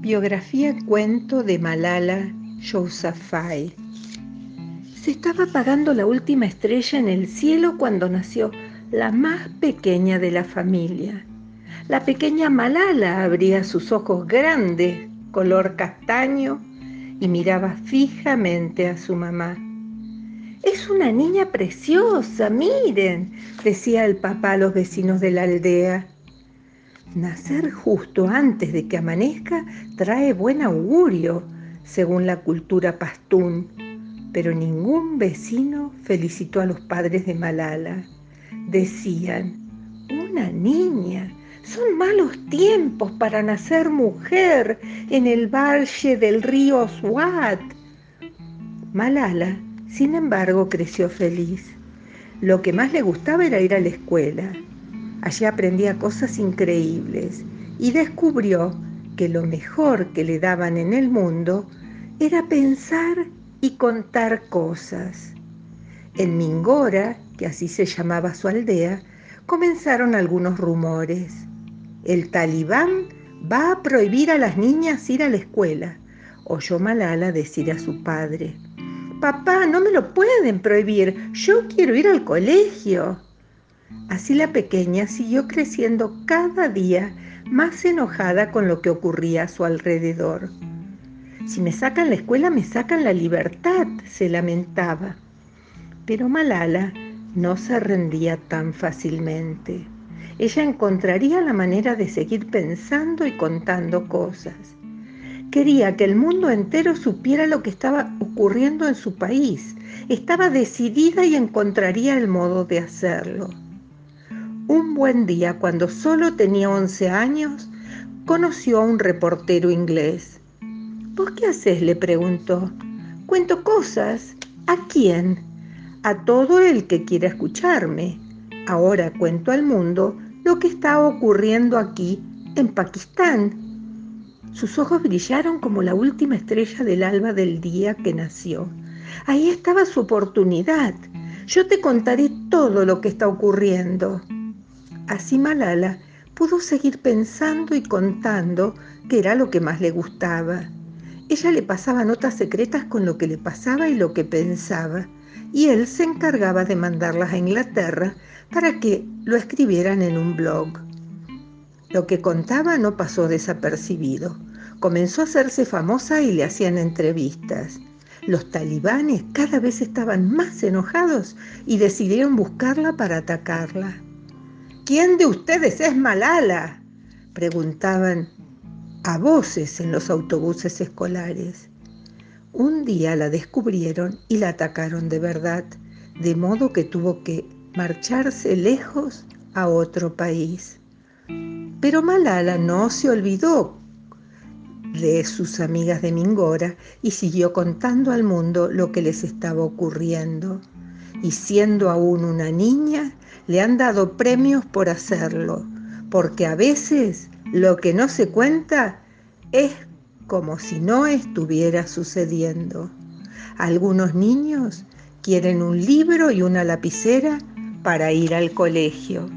Biografía cuento de Malala Yousafzai. Se estaba apagando la última estrella en el cielo cuando nació la más pequeña de la familia. La pequeña Malala abría sus ojos grandes, color castaño, y miraba fijamente a su mamá. Es una niña preciosa, miren, decía el papá a los vecinos de la aldea. Nacer justo antes de que amanezca trae buen augurio, según la cultura pastún, pero ningún vecino felicitó a los padres de Malala. Decían, una niña, son malos tiempos para nacer mujer en el valle del río Swat. Malala sin embargo, creció feliz. Lo que más le gustaba era ir a la escuela. Allí aprendía cosas increíbles y descubrió que lo mejor que le daban en el mundo era pensar y contar cosas. En Mingora, que así se llamaba su aldea, comenzaron algunos rumores. El talibán va a prohibir a las niñas ir a la escuela, oyó Malala decir a su padre. Papá, no me lo pueden prohibir, yo quiero ir al colegio. Así la pequeña siguió creciendo cada día más enojada con lo que ocurría a su alrededor. Si me sacan la escuela, me sacan la libertad, se lamentaba. Pero Malala no se rendía tan fácilmente. Ella encontraría la manera de seguir pensando y contando cosas. Quería que el mundo entero supiera lo que estaba ocurriendo en su país. Estaba decidida y encontraría el modo de hacerlo. Buen día, cuando solo tenía 11 años, conoció a un reportero inglés. ¿Vos qué haces? le preguntó. Cuento cosas. ¿A quién? A todo el que quiera escucharme. Ahora cuento al mundo lo que está ocurriendo aquí en Pakistán sus ojos brillaron como la última estrella del alba del día que nació. Ahí estaba su oportunidad. Yo te contaré todo lo que está ocurriendo. Así Malala pudo seguir pensando y contando que era lo que más le gustaba. Ella le pasaba notas secretas con lo que le pasaba y lo que pensaba, y él se encargaba de mandarlas a Inglaterra para que lo escribieran en un blog. Lo que contaba no pasó desapercibido. Comenzó a hacerse famosa y le hacían entrevistas. Los talibanes cada vez estaban más enojados y decidieron buscarla para atacarla. ¿Quién de ustedes es Malala? preguntaban a voces en los autobuses escolares. Un día la descubrieron y la atacaron de verdad, de modo que tuvo que marcharse lejos a otro país. Pero Malala no se olvidó de sus amigas de Mingora y siguió contando al mundo lo que les estaba ocurriendo. Y siendo aún una niña, le han dado premios por hacerlo, porque a veces lo que no se cuenta es como si no estuviera sucediendo. Algunos niños quieren un libro y una lapicera para ir al colegio.